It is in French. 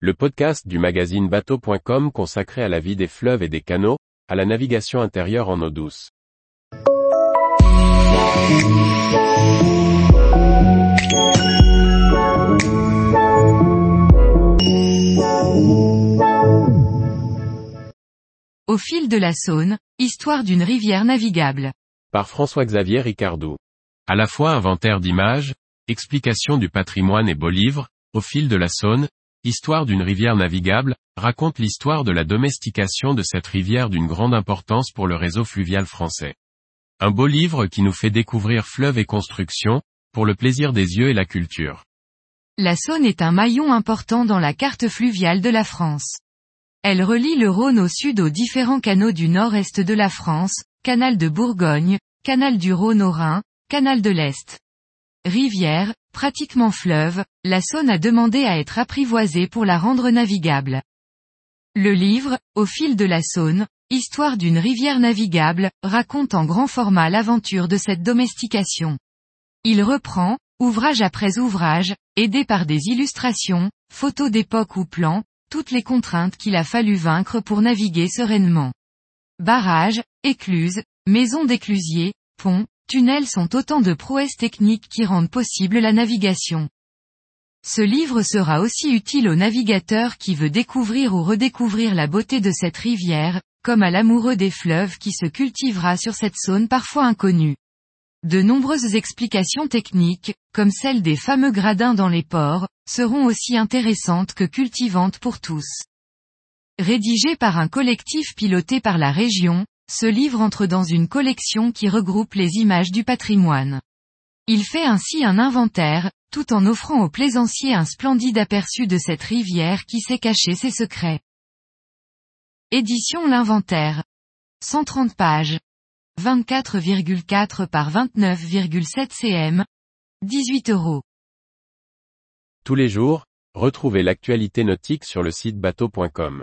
le podcast du magazine bateau.com consacré à la vie des fleuves et des canaux, à la navigation intérieure en eau douce. Au fil de la Saône, histoire d'une rivière navigable. Par François-Xavier Ricardou. À la fois inventaire d'images, explication du patrimoine et beau livre, Au fil de la Saône, histoire d'une rivière navigable, raconte l'histoire de la domestication de cette rivière d'une grande importance pour le réseau fluvial français. Un beau livre qui nous fait découvrir fleuves et constructions, pour le plaisir des yeux et la culture. La Saône est un maillon important dans la carte fluviale de la France. Elle relie le Rhône au sud aux différents canaux du nord-est de la France, canal de Bourgogne, canal du Rhône au Rhin, canal de l'Est. Rivière, pratiquement fleuve, la Saône a demandé à être apprivoisée pour la rendre navigable. Le livre, Au fil de la Saône, Histoire d'une rivière navigable, raconte en grand format l'aventure de cette domestication. Il reprend, ouvrage après ouvrage, aidé par des illustrations, photos d'époque ou plans, toutes les contraintes qu'il a fallu vaincre pour naviguer sereinement. Barrages, écluses, maisons d'éclusiers, ponts, tunnels sont autant de prouesses techniques qui rendent possible la navigation. Ce livre sera aussi utile au navigateur qui veut découvrir ou redécouvrir la beauté de cette rivière, comme à l'amoureux des fleuves qui se cultivera sur cette zone parfois inconnue. De nombreuses explications techniques, comme celle des fameux gradins dans les ports, seront aussi intéressantes que cultivantes pour tous. Rédigé par un collectif piloté par la région, ce livre entre dans une collection qui regroupe les images du patrimoine. Il fait ainsi un inventaire, tout en offrant aux plaisanciers un splendide aperçu de cette rivière qui sait cacher ses secrets. Édition L'Inventaire. 130 pages. 24,4 par 29,7 cm. 18 euros. Tous les jours, retrouvez l'actualité nautique sur le site bateau.com.